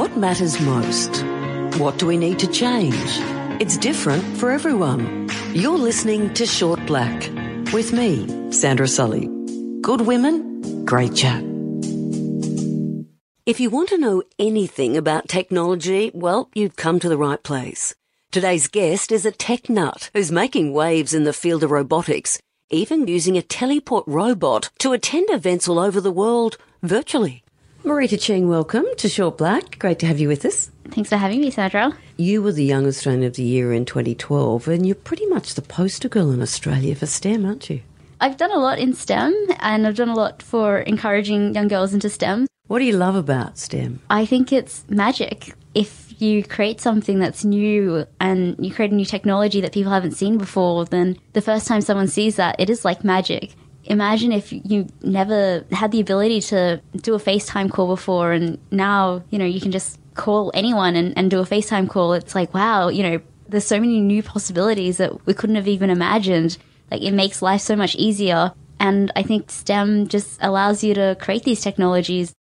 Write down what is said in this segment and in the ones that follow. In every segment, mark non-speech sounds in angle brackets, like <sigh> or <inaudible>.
What matters most? What do we need to change? It's different for everyone. You're listening to Short Black with me, Sandra Sully. Good women, great chat. If you want to know anything about technology, well, you've come to the right place. Today's guest is a tech nut who's making waves in the field of robotics, even using a teleport robot to attend events all over the world virtually. Marita Cheng, welcome to Short Black. Great to have you with us. Thanks for having me, Sandra. You were the Young Australian of the Year in 2012, and you're pretty much the poster girl in Australia for STEM, aren't you? I've done a lot in STEM and I've done a lot for encouraging young girls into STEM. What do you love about STEM? I think it's magic. If you create something that's new and you create a new technology that people haven't seen before, then the first time someone sees that, it is like magic. Imagine if you never had the ability to do a FaceTime call before and now, you know, you can just call anyone and, and do a FaceTime call. It's like, wow, you know, there's so many new possibilities that we couldn't have even imagined. Like it makes life so much easier. And I think STEM just allows you to create these technologies.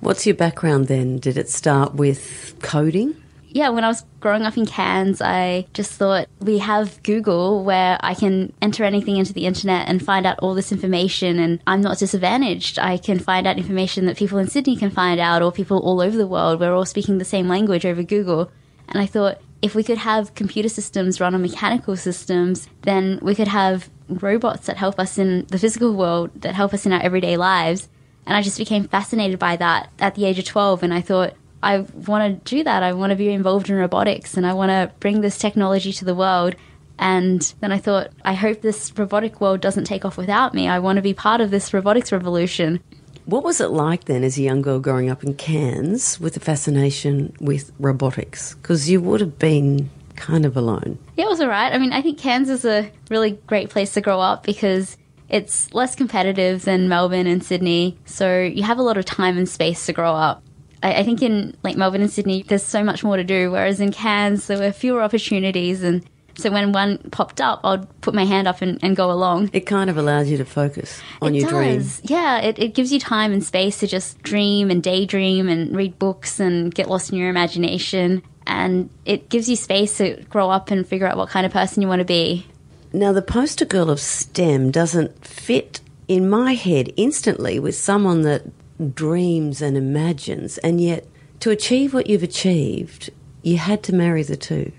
What's your background then? Did it start with coding? Yeah, when I was growing up in Cairns, I just thought we have Google where I can enter anything into the internet and find out all this information, and I'm not disadvantaged. I can find out information that people in Sydney can find out, or people all over the world. We're all speaking the same language over Google. And I thought, if we could have computer systems run on mechanical systems, then we could have robots that help us in the physical world, that help us in our everyday lives. And I just became fascinated by that at the age of 12. And I thought, I want to do that. I want to be involved in robotics and I want to bring this technology to the world. And then I thought, I hope this robotic world doesn't take off without me. I want to be part of this robotics revolution. What was it like then as a young girl growing up in Cairns with a fascination with robotics? Because you would have been kind of alone. Yeah, it was all right. I mean, I think Cairns is a really great place to grow up because it's less competitive than Melbourne and Sydney. So you have a lot of time and space to grow up. I, I think in like Melbourne and Sydney, there's so much more to do, whereas in Cairns, there were fewer opportunities and so when one popped up, I'd put my hand up and, and go along. It kind of allows you to focus on it your does. dream. Yeah, it, it gives you time and space to just dream and daydream and read books and get lost in your imagination. And it gives you space to grow up and figure out what kind of person you want to be. Now, the poster girl of STEM doesn't fit in my head instantly with someone that dreams and imagines, and yet to achieve what you've achieved, you had to marry the two.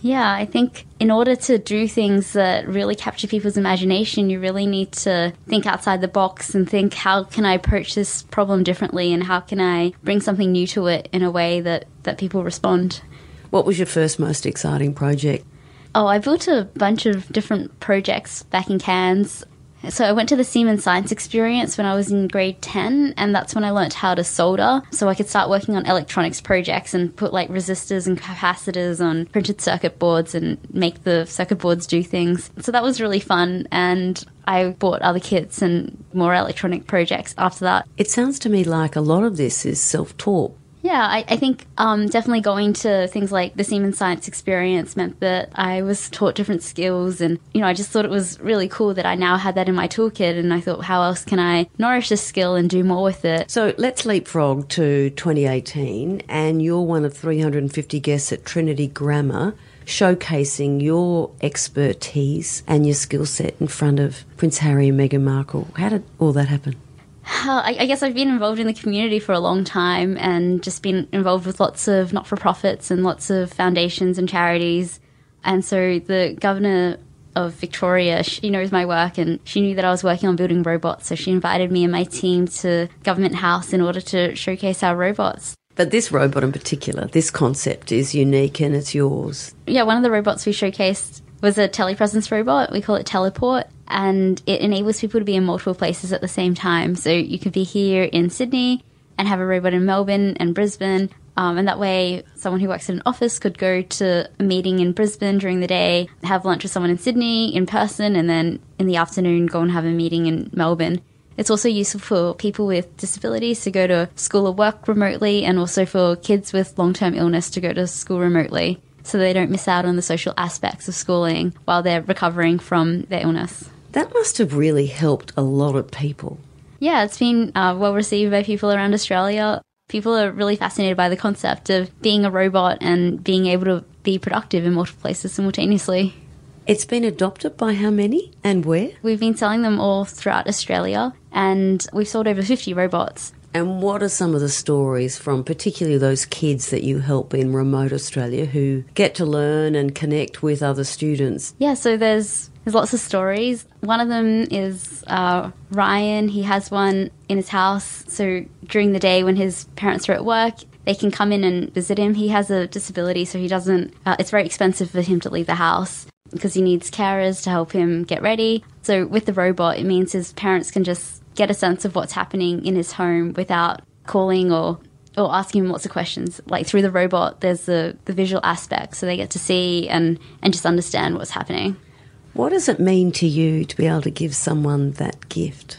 Yeah, I think in order to do things that really capture people's imagination, you really need to think outside the box and think how can I approach this problem differently and how can I bring something new to it in a way that, that people respond. What was your first most exciting project? Oh, I built a bunch of different projects back in Cairns. So I went to the Siemens Science Experience when I was in grade 10, and that's when I learnt how to solder. So I could start working on electronics projects and put like resistors and capacitors on printed circuit boards and make the circuit boards do things. So that was really fun, and I bought other kits and more electronic projects after that. It sounds to me like a lot of this is self taught. Yeah, I, I think um, definitely going to things like the Siemens Science Experience meant that I was taught different skills, and you know, I just thought it was really cool that I now had that in my toolkit, and I thought, how else can I nourish this skill and do more with it? So let's leapfrog to 2018, and you're one of 350 guests at Trinity Grammar. Showcasing your expertise and your skill set in front of Prince Harry and Meghan Markle. How did all that happen? Uh, I, I guess I've been involved in the community for a long time and just been involved with lots of not for profits and lots of foundations and charities. And so the governor of Victoria, she knows my work and she knew that I was working on building robots. So she invited me and my team to Government House in order to showcase our robots. But this robot in particular, this concept is unique and it's yours. Yeah, one of the robots we showcased was a telepresence robot. We call it Teleport. And it enables people to be in multiple places at the same time. So you could be here in Sydney and have a robot in Melbourne and Brisbane. Um, and that way, someone who works in an office could go to a meeting in Brisbane during the day, have lunch with someone in Sydney in person, and then in the afternoon go and have a meeting in Melbourne. It's also useful for people with disabilities to go to school or work remotely, and also for kids with long term illness to go to school remotely so they don't miss out on the social aspects of schooling while they're recovering from their illness. That must have really helped a lot of people. Yeah, it's been uh, well received by people around Australia. People are really fascinated by the concept of being a robot and being able to be productive in multiple places simultaneously. It's been adopted by how many and where? We've been selling them all throughout Australia and we've sold over 50 robots. And what are some of the stories from particularly those kids that you help in remote Australia who get to learn and connect with other students? Yeah, so there's there's lots of stories. One of them is uh, Ryan. He has one in his house. So during the day when his parents are at work, they can come in and visit him. He has a disability, so he doesn't. Uh, it's very expensive for him to leave the house because he needs carers to help him get ready. So with the robot, it means his parents can just get a sense of what's happening in his home without calling or or asking him lots of questions. Like through the robot, there's the, the visual aspect, so they get to see and, and just understand what's happening. What does it mean to you to be able to give someone that gift?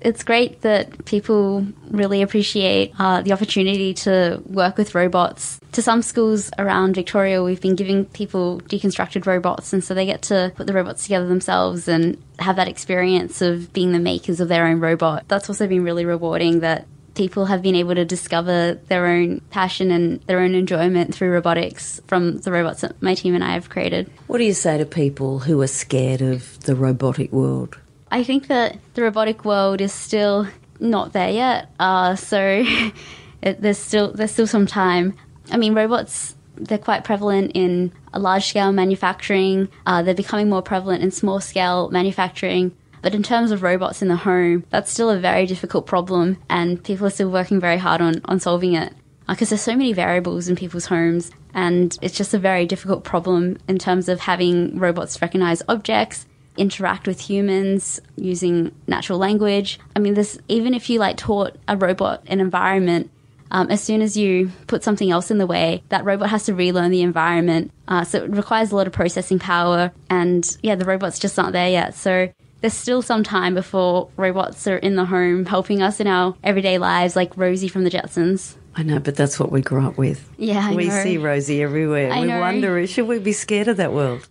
It's great that people really appreciate uh, the opportunity to work with robots. To some schools around Victoria, we've been giving people deconstructed robots, and so they get to put the robots together themselves and have that experience of being the makers of their own robot. That's also been really rewarding that people have been able to discover their own passion and their own enjoyment through robotics from the robots that my team and I have created. What do you say to people who are scared of the robotic world? I think that the robotic world is still not there yet. Uh, so <laughs> it, there's still there's still some time. I mean, robots they're quite prevalent in large scale manufacturing. Uh, they're becoming more prevalent in small scale manufacturing. But in terms of robots in the home, that's still a very difficult problem, and people are still working very hard on, on solving it. Because uh, there's so many variables in people's homes, and it's just a very difficult problem in terms of having robots recognize objects interact with humans using natural language. I mean, this even if you like taught a robot an environment, um, as soon as you put something else in the way, that robot has to relearn the environment. Uh, so it requires a lot of processing power, and yeah, the robots just aren't there yet. So there's still some time before robots are in the home helping us in our everyday lives, like Rosie from the Jetsons. I know, but that's what we grew up with. Yeah, I we know. see Rosie everywhere. I we know. wonder, should we be scared of that world?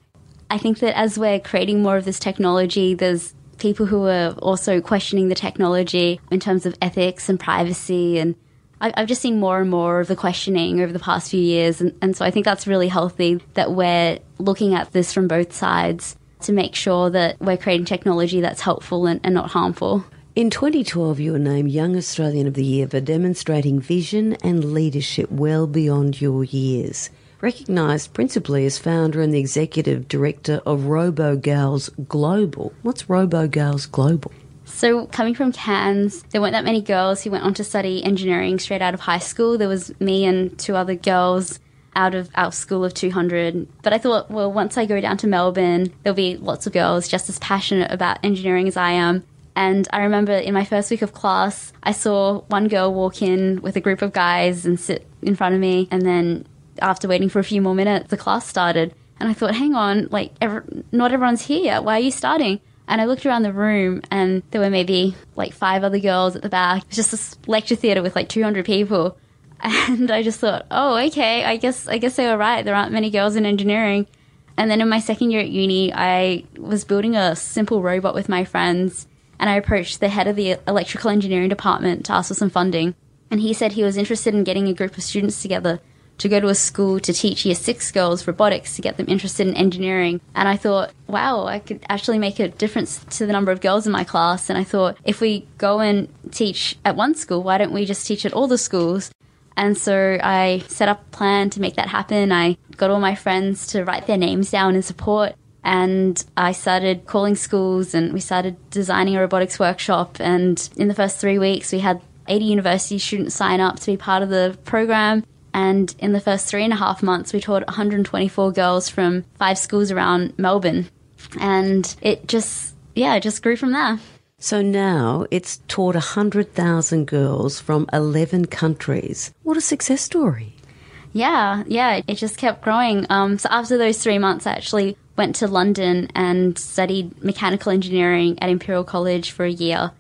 I think that as we're creating more of this technology, there's people who are also questioning the technology in terms of ethics and privacy. And I've just seen more and more of the questioning over the past few years. And, and so I think that's really healthy that we're looking at this from both sides to make sure that we're creating technology that's helpful and, and not harmful. In 2012, you were named Young Australian of the Year for demonstrating vision and leadership well beyond your years. Recognised principally as founder and the executive director of RoboGals Global. What's RoboGals Global? So, coming from Cairns, there weren't that many girls who went on to study engineering straight out of high school. There was me and two other girls out of our school of 200. But I thought, well, once I go down to Melbourne, there'll be lots of girls just as passionate about engineering as I am. And I remember in my first week of class, I saw one girl walk in with a group of guys and sit in front of me. And then after waiting for a few more minutes, the class started. And I thought, hang on, like, not everyone's here. Why are you starting? And I looked around the room and there were maybe like five other girls at the back. It was just this lecture theatre with like 200 people. And I just thought, oh, okay, I guess, I guess they were right. There aren't many girls in engineering. And then in my second year at uni, I was building a simple robot with my friends and I approached the head of the electrical engineering department to ask for some funding. And he said he was interested in getting a group of students together to go to a school to teach year six girls robotics to get them interested in engineering. And I thought, wow, I could actually make a difference to the number of girls in my class. And I thought, if we go and teach at one school, why don't we just teach at all the schools? And so I set up a plan to make that happen. I got all my friends to write their names down in support. And I started calling schools and we started designing a robotics workshop. And in the first three weeks, we had 80 university students sign up to be part of the program. And in the first three and a half months, we taught 124 girls from five schools around Melbourne. And it just yeah, it just grew from there. So now it's taught 100,000 girls from 11 countries. What a success story. Yeah, yeah, it just kept growing. Um, so after those three months, I actually went to London and studied mechanical engineering at Imperial College for a year.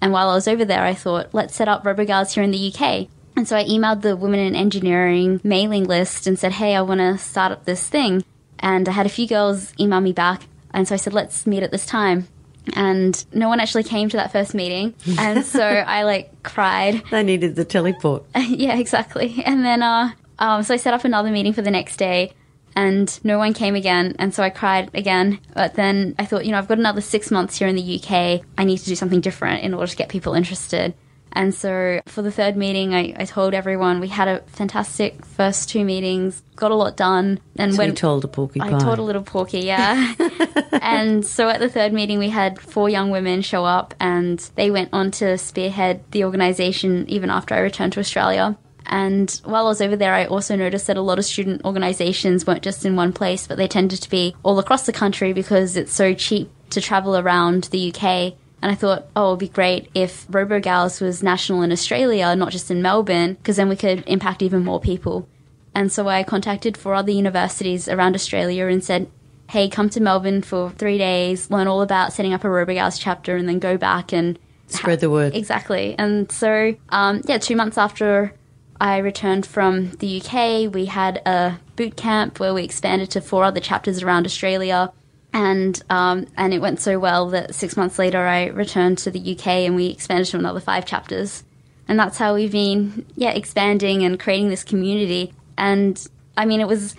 And while I was over there, I thought, let's set up RoboGals here in the UK. And so I emailed the Women in Engineering mailing list and said, hey, I want to start up this thing. And I had a few girls email me back. And so I said, let's meet at this time. And no one actually came to that first meeting. And <laughs> so I like cried. They needed the teleport. <laughs> yeah, exactly. And then, uh, um, so I set up another meeting for the next day and no one came again. And so I cried again. But then I thought, you know, I've got another six months here in the UK. I need to do something different in order to get people interested. And so for the third meeting, I, I told everyone we had a fantastic first two meetings, got a lot done. And so when you told a porcupine, I told a little porky, yeah. <laughs> and so at the third meeting, we had four young women show up, and they went on to spearhead the organisation even after I returned to Australia. And while I was over there, I also noticed that a lot of student organizations weren't just in one place, but they tended to be all across the country because it's so cheap to travel around the UK. And I thought, oh, it'd be great if RoboGals was national in Australia, not just in Melbourne, because then we could impact even more people. And so I contacted four other universities around Australia and said, hey, come to Melbourne for three days, learn all about setting up a RoboGals chapter, and then go back and spread the word. Exactly. And so, um, yeah, two months after I returned from the UK. We had a boot camp where we expanded to four other chapters around Australia. And um, and it went so well that six months later I returned to the UK and we expanded to another five chapters. And that's how we've been, yeah, expanding and creating this community. And I mean, it was,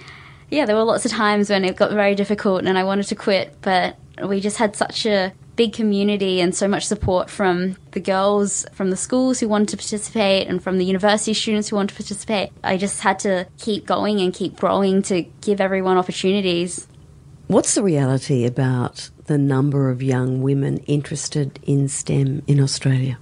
yeah, there were lots of times when it got very difficult and I wanted to quit, but we just had such a big community and so much support from the girls from the schools who wanted to participate and from the university students who wanted to participate. I just had to keep going and keep growing to give everyone opportunities. What's the reality about the number of young women interested in STEM in Australia?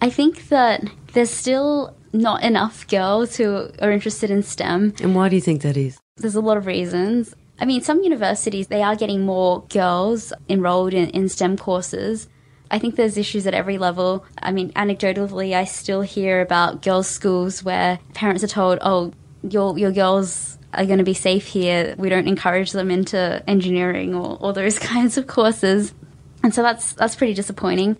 I think that there's still not enough girls who are interested in STEM. And why do you think that is? There's a lot of reasons. I mean, some universities, they are getting more girls enrolled in, in STEM courses. I think there's issues at every level. I mean, anecdotally, I still hear about girls' schools where parents are told, oh, your, your girls are going to be safe here. We don't encourage them into engineering or, or those <laughs> kinds of courses. And so that's, that's pretty disappointing.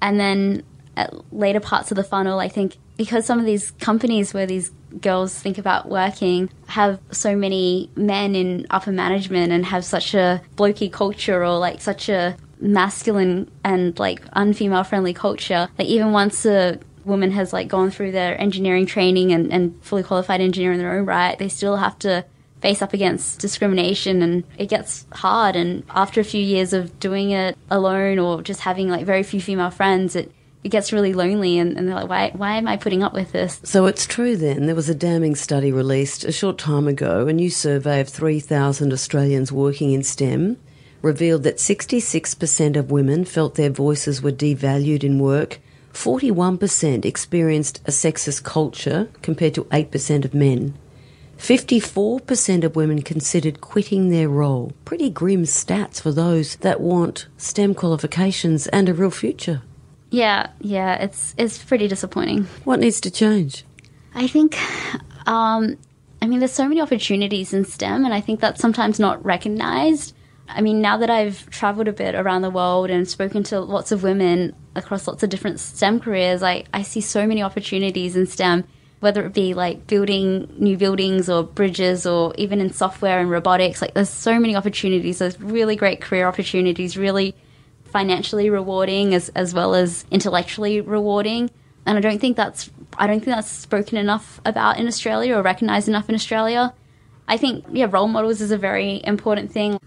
And then at later parts of the funnel, I think because some of these companies where these girls think about working have so many men in upper management and have such a blokey culture or like such a masculine and like unfemale friendly culture. Like even once a woman has like gone through their engineering training and, and fully qualified engineer in their own right, they still have to face up against discrimination and it gets hard and after a few years of doing it alone or just having like very few female friends it it gets really lonely and, and, they're like, why, why am I putting up with this? So it's true then. There was a damning study released a short time ago. A new survey of 3,000 Australians working in STEM revealed that 66% of women felt their voices were devalued in work. 41% experienced a sexist culture compared to 8% of men. 54% of women considered quitting their role. Pretty grim stats for those that want STEM qualifications and a real future. Yeah, yeah, it's it's pretty disappointing. What needs to change? I think, um, I mean, there's so many opportunities in STEM, and I think that's sometimes not recognized. I mean, now that I've traveled a bit around the world and spoken to lots of women across lots of different STEM careers, I, I see so many opportunities in STEM, whether it be like building new buildings or bridges or even in software and robotics. Like, there's so many opportunities. There's really great career opportunities, really financially rewarding as, as well as intellectually rewarding. And I don't think that's I don't think that's spoken enough about in Australia or recognized enough in Australia. I think yeah, role models is a very important thing.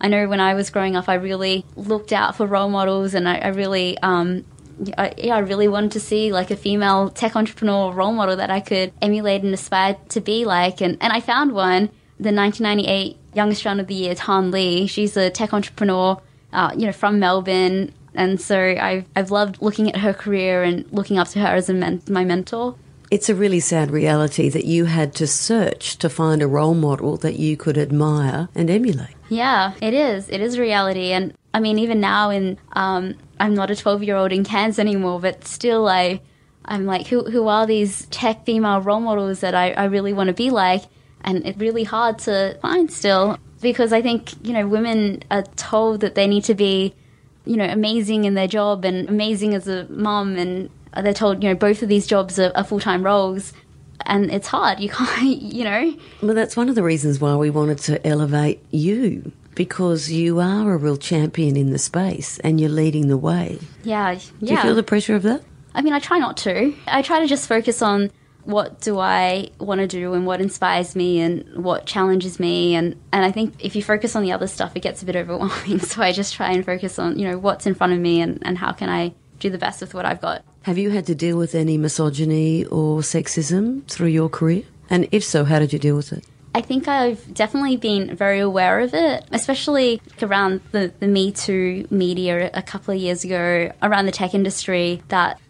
I know when I was growing up, I really looked out for role models, and I, I really, um, I, yeah, I really wanted to see like a female tech entrepreneur role model that I could emulate and aspire to be like. And and I found one, the 1998 Young Australian of the Year, Tan Le. She's a tech entrepreneur uh, you know, from Melbourne. And so I've, I've loved looking at her career and looking up to her as a men- my mentor. It's a really sad reality that you had to search to find a role model that you could admire and emulate. Yeah, it is. It is reality. And I mean, even now, in um, I'm not a 12 year old in Cairns anymore, but still, I, I'm like, who, who are these tech female role models that I, I really want to be like? And it's really hard to find still because I think, you know, women are told that they need to be, you know, amazing in their job and amazing as a mom. And Uh, they're told, you know, both of these jobs are, are full time roles. And it's hard. You <laughs> can't, you know. Well, that's one of the reasons why we wanted to elevate you because you are a real champion in the space and you're leading the way. Yeah. Do yeah. you feel the pressure of that? I mean, I try not to. I try to just focus on what do I want to do and what inspires me and what challenges me and and I think if you focus on the other stuff it gets a bit <laughs> overwhelming so I just try and focus on you know what's in front of me and, and how can I do the best with what I've got. Have you had to deal with any misogyny or sexism through your career? And if so, how did you deal with it? I think I've definitely been very aware of it, especially around the, the Me Too media a couple of years ago, around the tech industry, that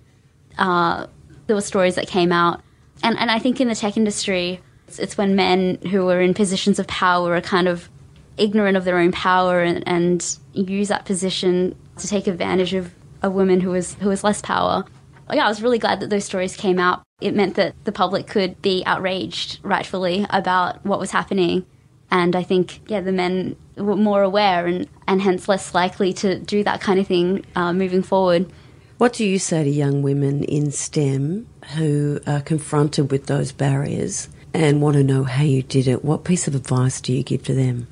uh, there were stories that came out. And, and I think in the tech industry, it's, it's when men who are in positions of power are kind of ignorant of their own power and, and use that position to take advantage of a woman who is who has less power. Yeah, I was really glad that those stories came out. It meant that the public could be outraged, rightfully, about what was happening. And I think, yeah, the men were more aware and, and hence less likely to do that kind of thing uh, moving forward. What do you say to young women in STEM who are confronted with those barriers and want to know how you did it? What piece of advice do you give to them?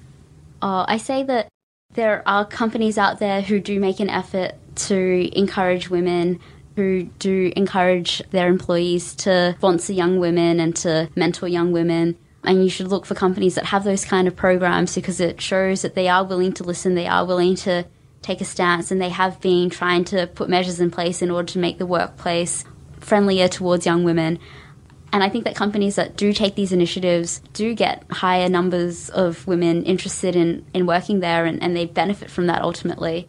Uh, I say that there are companies out there who do make an effort to encourage women who do encourage their employees to sponsor young women and to mentor young women. And you should look for companies that have those kind of programs because it shows that they are willing to listen, they are willing to take a stance, and they have been trying to put measures in place in order to make the workplace friendlier towards young women. And I think that companies that do take these initiatives do get higher numbers of women interested in, in working there and, and they benefit from that ultimately.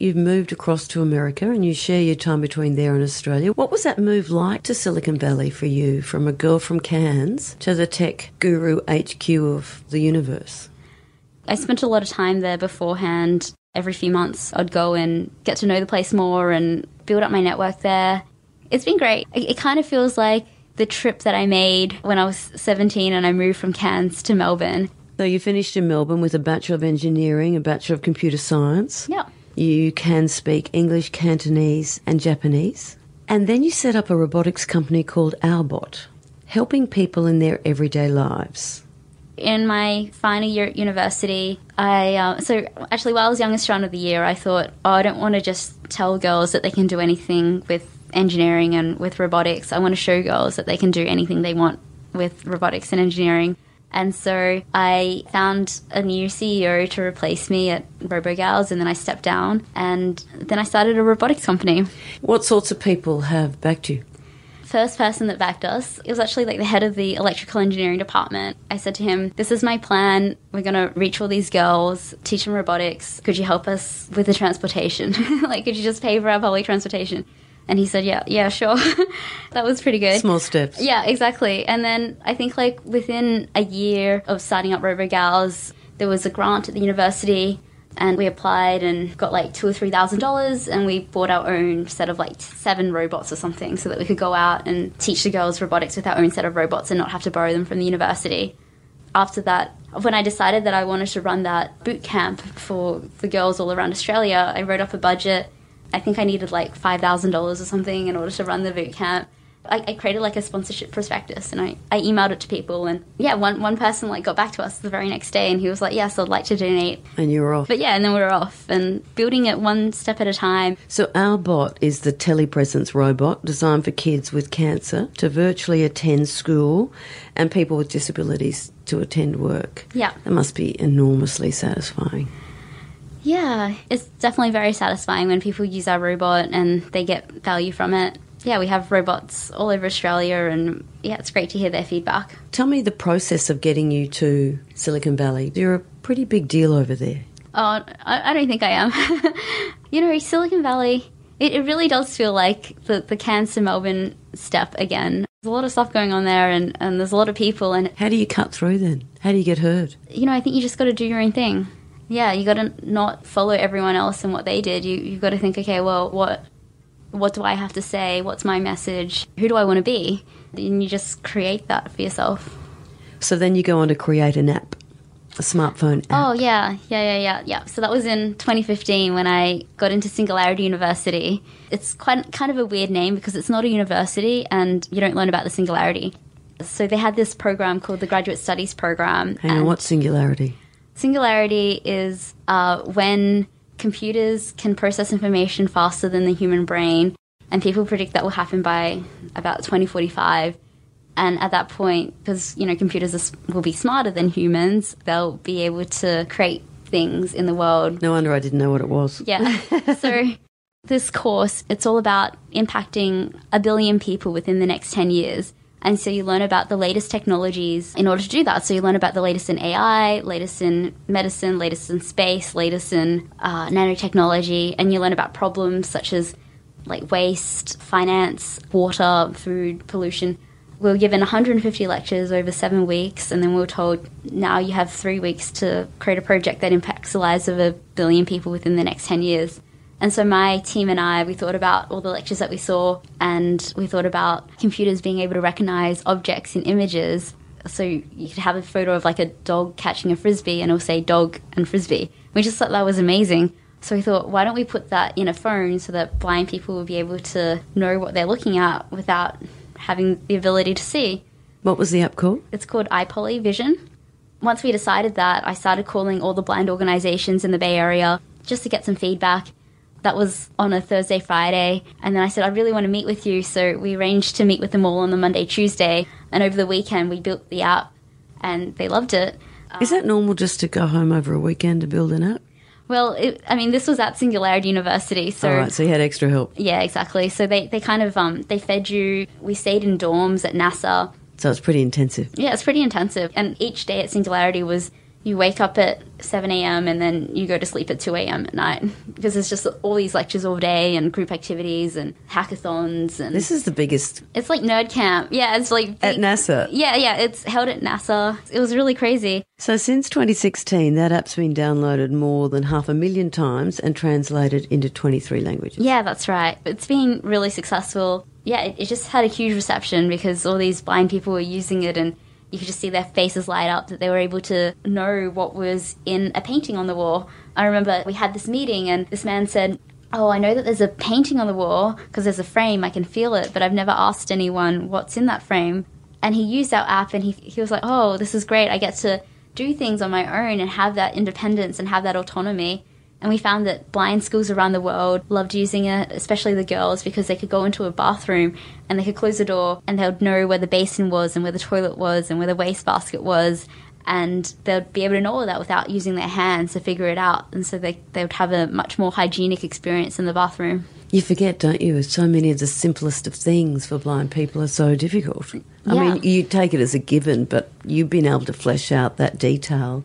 You've moved across to America and you share your time between there and Australia. What was that move like to Silicon Valley for you, from a girl from Cairns to the tech guru HQ of the universe? I spent a lot of time there beforehand. Every few months, I'd go and get to know the place more and build up my network there. It's been great. It, kind of feels like the trip that I made when I was 17 and I moved from Cairns to Melbourne. So you finished in Melbourne with a Bachelor of Engineering, a Bachelor of Computer Science. Yeah. You can speak English, Cantonese, and Japanese. And then you set up a robotics company called Aubot, helping people in their everyday lives. In my final year at university, I uh, so actually while I was youngest student of the year, I thought, oh, I don't want to just tell girls that they can do anything with engineering and with robotics. I want to show girls that they can do anything they want with robotics and engineering. And so I found a new CEO to replace me at RoboGals, and then I stepped down, and then I started a robotics company. What sorts of people have backed you? First person that backed us, it was actually like the head of the electrical engineering department. I said to him, This is my plan. We're going to reach all these girls, teach them robotics. Could you help us with the transportation? <laughs> like, could you just pay for our public transportation? And he said, Yeah, yeah, sure. <laughs> that was pretty good. Small steps. Yeah, exactly. And then I think like within a year of starting up RoboGals, there was a grant at the university and we applied and got like two or three thousand dollars and we bought our own set of like seven robots or something so that we could go out and teach the girls robotics with our own set of robots and not have to borrow them from the university. After that, when I decided that I wanted to run that boot camp for the girls all around Australia, I wrote up a budget I think I needed like $5,000 or something in order to run the boot camp. I, I created like a sponsorship prospectus and I, I emailed it to people and yeah, one, one person like got back to us the very next day and he was like, yes, I'd like to donate. And you were off. But yeah, and then we were off and building it one step at a time. So Aubot is the telepresence robot designed for kids with cancer to virtually attend school and people with disabilities to attend work. Yeah. That must be enormously satisfying. Yeah, it's definitely very satisfying when people use our robot and they get value from it. Yeah, we have robots all over Australia, and yeah, it's great to hear their feedback. Tell me the process of getting you to Silicon Valley. You're a pretty big deal over there. Oh, I, I don't think I am. <laughs> you know, Silicon Valley, it, it really does feel like the, the Cairns to Melbourne step again. There's a lot of stuff going on there, and, and there's a lot of people, and How do you cut through then? How do you get heard? you know, I think you just got to do your own thing. Yeah, you got to not follow everyone else and what they did. You you got to think, okay, well, what what do I have to say? What's my message? Who do I want to be? And you just create that for yourself. So then you go on to create an app, a smartphone app. Oh yeah, yeah, yeah, yeah, yeah. So that was in 2015 when I got into Singularity University. It's quite kind of a weird name because it's not a university and you don't learn about the singularity. So they had this program called the Graduate Studies Program. Hang on, and- what's singularity? Singularity is uh, when computers can process information faster than the human brain, and people predict that will happen by about 2045. And at that point, because you know computers are, will be smarter than humans, they'll be able to create things in the world. No wonder I didn't know what it was. Yeah. <laughs> so this course, it's all about impacting a billion people within the next 10 years. And so you learn about the latest technologies in order to do that. So you learn about the latest in AI, latest in medicine, latest in space, latest in uh, nanotechnology, and you learn about problems such as like waste, finance, water, food, pollution. We were given 150 lectures over seven weeks, and then we were told now you have three weeks to create a project that impacts the lives of a billion people within the next 10 years. And so my team and I, we thought about all the lectures that we saw, and we thought about computers being able to recognize objects in images. So you could have a photo of like a dog catching a frisbee, and it'll say dog and frisbee. We just thought that was amazing. So we thought, why don't we put that in a phone so that blind people will be able to know what they're looking at without having the ability to see? What was the app called? It's called Aipoly Vision. Once we decided that, I started calling all the blind organizations in the Bay Area just to get some feedback. That was on a Thursday, Friday. And then I said, I really want to meet with you. So we arranged to meet with them all on the Monday, Tuesday. And over the weekend, we built the app and they loved it. Is that normal just to go home over a weekend to build an app? Well, it, I mean, this was at Singularity University. So All right, so you had extra help. Yeah, exactly. So they, they kind of um they fed you. We stayed in dorms at NASA. So it's pretty intensive. Yeah, it's pretty intensive. And each day at Singularity was you wake up at 7 a.m. and then you go to sleep at 2 a.m. at night <laughs> because there's just all these lectures all day and group activities and hackathons and This is the biggest it's like nerd camp. Yeah, it's like at NASA. Yeah, yeah, it's held at NASA. It was really crazy. So since 2016, that app's been downloaded more than half a million times and translated into 23 languages. Yeah, that's right. It's been really successful. Yeah, it, it just had a huge reception because all these blind people were using it and you could just see their faces light up that they were able to know what was in a painting on the wall. I remember we had this meeting and this man said, Oh, I know that there's a painting on the wall because there's a frame, I can feel it, but I've never asked anyone what's in that frame. And he used our app and he, he was like, Oh, this is great. I get to do things on my own and have that independence and have that autonomy. And we found that blind schools around the world loved using it, especially the girls, because they could go into a bathroom and they could close the door and they would know where the basin was and where the toilet was and where the wastebasket was. And they'd be able to know all that without using their hands to figure it out. And so they, they would have a much more hygienic experience in the bathroom. You forget, don't you? So many of the simplest of things for blind people are so difficult. I Yeah. mean, you take it as a given, but you've been able to flesh out that detail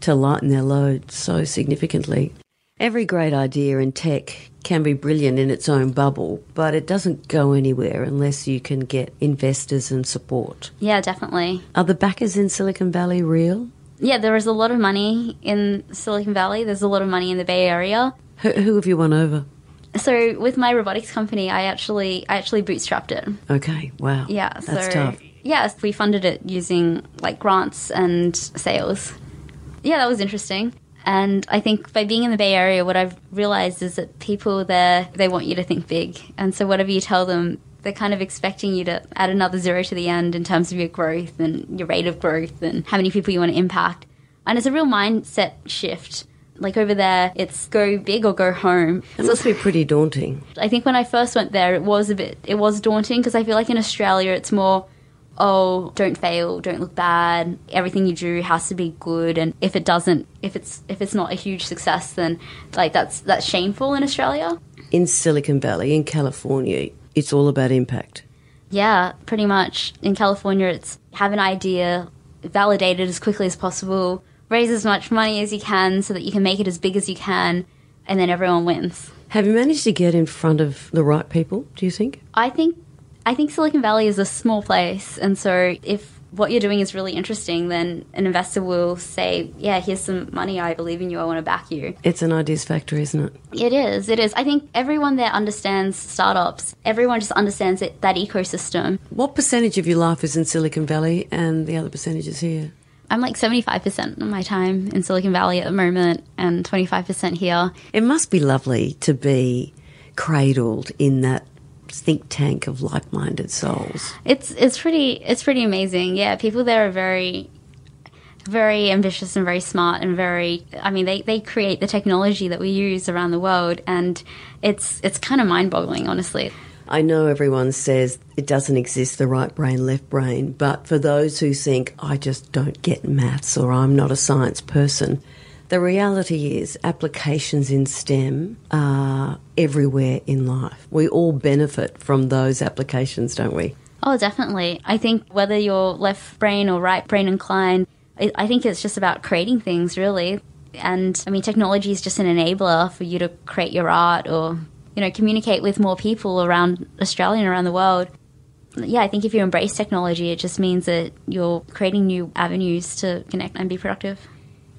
to lighten their load so significantly. Every great idea in tech can be brilliant in its own bubble, but it doesn't go anywhere unless you can get investors and support. Yeah, definitely. Are the backers in Silicon Valley real? Yeah, there is a lot of money in Silicon Valley. There's a lot of money in the Bay Area. Who, who have you won over? So with my robotics company, I actually I actually bootstrapped it. Okay, wow. Yeah, That's so tough. yes, we funded it using like grants and sales. Yeah, that was interesting. And I think by being in the Bay Area, what I've realized is that people there they want you to think big, and so whatever you tell them, they're kind of expecting you to add another zero to the end in terms of your growth and your rate of growth and how many people you want to impact. And it's a real mindset shift. Like over there, it's go big or go home. It must be pretty daunting. I think when I first went there, it was a bit, it was daunting because I feel like in Australia, it's more, oh, don't fail, don't look bad. Everything you do has to be good, and if it doesn't, if it's if it's not a huge success, then like that's that's shameful in Australia. In Silicon Valley, in California, it's all about impact. Yeah, pretty much. In California, it's have an idea, validate it as quickly as possible, raise as much money as you can so that you can make it as big as you can, and then everyone wins. Have you managed to get in front of the right people, do you think? I think I think Silicon Valley is a small place, and so if what you're doing is really interesting, then an investor will say, "Yeah, here's some money. I believe in you. I want to back you." It's an ideas factory, isn't it? It is. It is. I think everyone there understands startups. Everyone just understands it, that ecosystem. What percentage of your life is in Silicon Valley and the other percentage is here? I'm like 75% of my time in Silicon Valley at the moment and 25% here. It must be lovely to be cradled in that think tank of like-minded souls. It's it's pretty it's pretty amazing. Yeah, people there are very very ambitious and very smart and very I mean they, they create the technology that we use around the world and it's it's kind of mind-boggling honestly. I know everyone says it doesn't exist the right brain left brain, but for those who think I just don't get maths or I'm not a science person, the reality is, applications in STEM are everywhere in life. We all benefit from those applications, don't we? Oh, definitely. I think whether you're left brain or right brain inclined, I think it's just about creating things, really. And I mean, technology is just an enabler for you to create your art or, you know, communicate with more people around Australia and around the world. Yeah, I think if you embrace technology, it just means that you're creating new avenues to connect and be productive.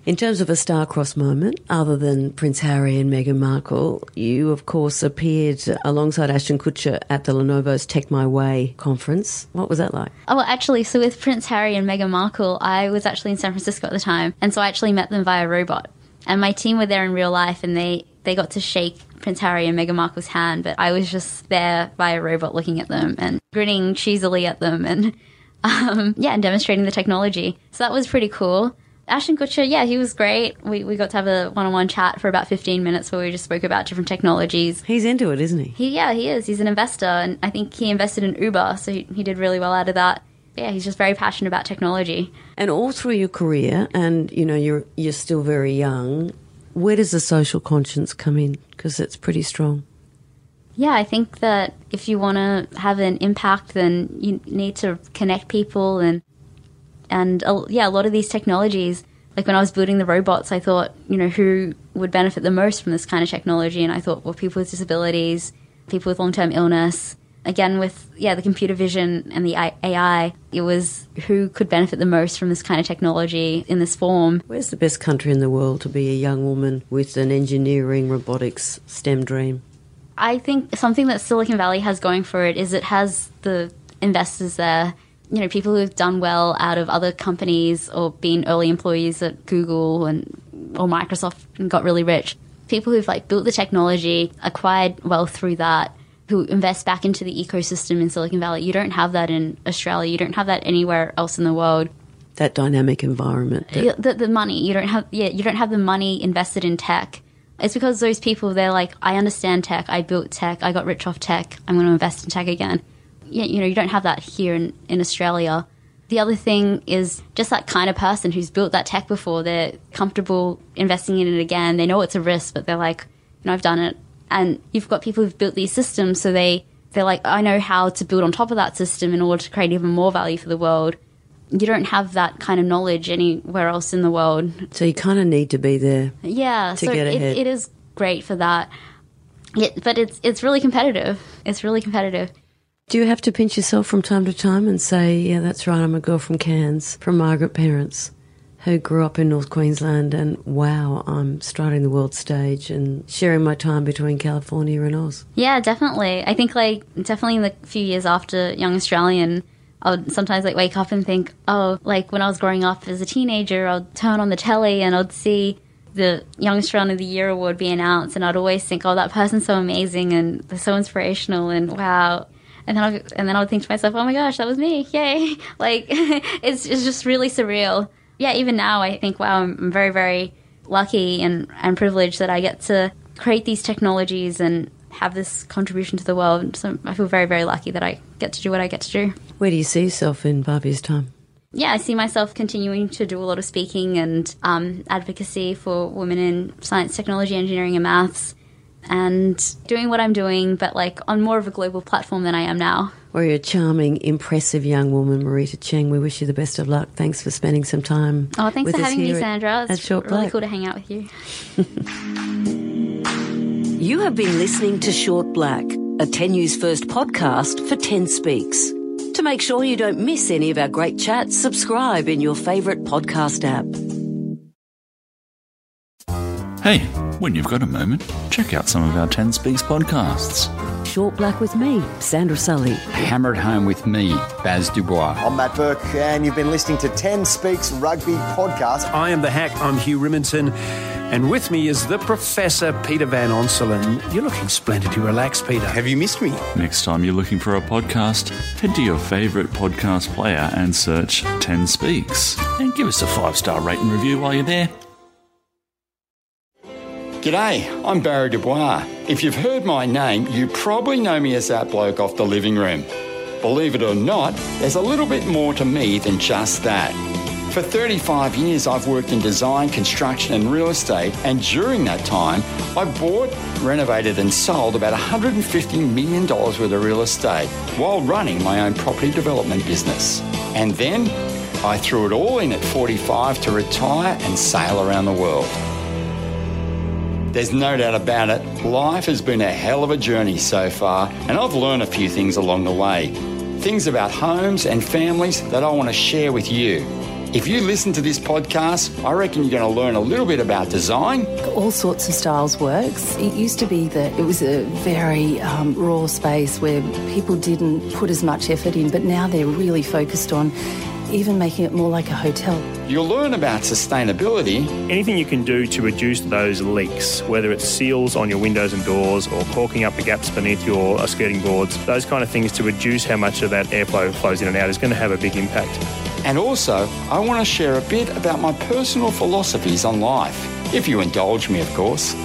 In terms of a star-crossed moment, other than Prince Harry and Meghan Markle, you, of course, appeared alongside Ashton Kutcher at the Lenovo's Tech My Way conference. What was that like? Oh, well, actually, so with Prince Harry and Meghan Markle, I was actually in San Francisco at the time, and so I actually met them via robot. And my team were there in real life, and they, they got to shake Prince Harry and Meghan Markle's hand, but I was just there via robot looking at them and grinning cheesily at them and, <laughs> um, yeah, and demonstrating the technology. So that was pretty cool. Ashton Kutcher, yeah, he was great. We, we got to have a one on one chat for about 15 minutes where we just spoke about different technologies. He's into it, isn't he? He, yeah, he is. He's an investor, and I think he invested in Uber, so he, he did really well out of that. Yeah, he's just very passionate about technology. And all through your career, and you know, you're you're still very young. Where does the social conscience come in? Because it's pretty strong. Yeah, I think that if you want to have an impact, then you need to connect people and and uh, yeah, a lot of these technologies, like when I was building the robots, I thought, you know, who would benefit the most from this kind of technology? And I thought, well, people with disabilities, people with long term illness. Again, with yeah, the computer vision and the AI, it was who could benefit the most from this kind of technology in this form. Where's the best country in the world to be a young woman with an engineering, robotics, STEM dream? I think something that Silicon Valley has going for it is it has the investors there you know, people who've done well out of other companies or been early employees at Google and or Microsoft and got really rich. People who've like built the technology, acquired wealth through that, who invest back into the ecosystem in Silicon Valley. You don't have that in Australia. You don't have that anywhere else in the world. That dynamic environment. That- the, the money you don't have. Yeah, you don't have the money invested in tech. It's because those people they're like, I understand tech. I built tech. I got rich off tech. I'm going to invest in tech again you know, you don't have that here in, in Australia. The other thing is just that kind of person who's built that tech before. They're comfortable investing in it again. They know it's a risk, but they're like, you know, I've done it. And you've got people who've built these systems, so they they're like, I know how to build on top of that system in order to create even more value for the world. You don't have that kind of knowledge anywhere else in the world. So you kind of need to be there. Yeah, to so get it, ahead. it is great for that. Yeah, but it's it's really competitive. It's really competitive. Do you have to pinch yourself from time to time and say, yeah, that's right, I'm a girl from Cairns, from Margaret parents who grew up in North Queensland, and wow, I'm striding the world stage and sharing my time between California and Oz? Yeah, definitely. I think, like, definitely in the few years after Young Australian, I would sometimes, like, wake up and think, oh, like, when I was growing up as a teenager, I'd turn on the telly and I'd see the Young Australian of the Year award be announced, and I'd always think, oh, that person's so amazing and they're so inspirational, and wow and then I'll, and then I would think to myself, oh my gosh, that was me, yay! <laughs> Like <laughs> it's it's just really surreal. Yeah, even now I think, wow, I'm very very lucky and and privileged that I get to create these technologies and have this contribution to the world. So I feel very very lucky that I get to do what I get to do. Where do you see yourself in five years' time? yeah, I see myself continuing to do a lot of speaking and um, advocacy for women in science, technology, engineering, and maths, and doing what I'm doing, but like on more of a global platform than I am now. Well, you're a charming, impressive young woman, Marita Cheng. We wish you the best of luck. Thanks for spending some time. Oh, thanks for having me, Sandra. It's Short really Black. cool to hang out with you. <laughs> You have been listening to Short Black, a 10 News First podcast for 10 Speaks. To make sure you don't miss any of our great chats, subscribe in your favourite podcast app. Hey, when you've got a moment, check out some of our 10 Speaks podcasts. Short Black with me, Sandra Sully. Hammered Home with me, Baz Dubois. I'm Matt Burke, and you've been listening to 10 Speaks Rugby Podcast. I am the hack. I'm Hugh Riminton. And with me is the Professor Peter Van Onselen. You're looking splendidly relaxed, Peter. Have you missed me? Next time you're looking for a podcast, head to your favourite podcast player and search 10 Speaks. And give us a five star rate and review while you're there. G'day, I'm Barry Dubois. If you've heard my name, you probably know me as that bloke off the living room. Believe it or not, there's a little bit more to me than just that. For 35 years, I've worked in design, construction, and real estate, and during that time, I bought, renovated, and sold about $150 million worth of real estate while running my own property development business. And then I threw it all in at 45 to retire and sail around the world. There's no doubt about it, life has been a hell of a journey so far, and I've learned a few things along the way. Things about homes and families that I want to share with you. If you listen to this podcast, I reckon you're going to learn a little bit about design, all sorts of styles works. It used to be that it was a very um, raw space where people didn't put as much effort in, but now they're really focused on even making it more like a hotel. you'll learn about sustainability, Anything you can do to reduce those leaks, whether it's seals on your windows and doors or caulking up the gaps beneath your uh, skirting boards, those kind of things to reduce how much of that airflow flows in and out is going to have a big impact. and also I want to share a bit about my personal philosophies on life, if you indulge me, of course.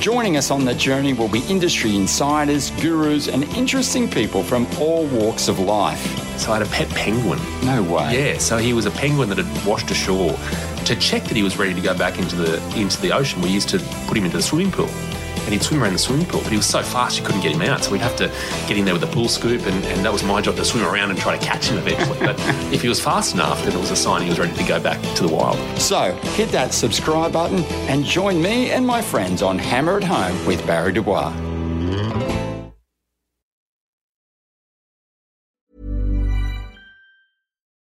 Joining us on the journey will be industry insiders, gurus, and interesting people from all walks of life. So I had a pet penguin. No way. Yeah, so he was a penguin that had washed ashore. To check that he was ready to go back into the into the ocean, we used to put him into the swimming pool. And he'd swim around the swimming pool, but he was so fast you couldn't get him out. So we'd have to get in there with a pool scoop, and, and that was my job to swim around and try to catch him eventually. But <laughs> if he was fast enough, then it was a sign he was ready to go back to the wild. So hit that subscribe button and join me and my friends on Hammered Home with Barry Dubois.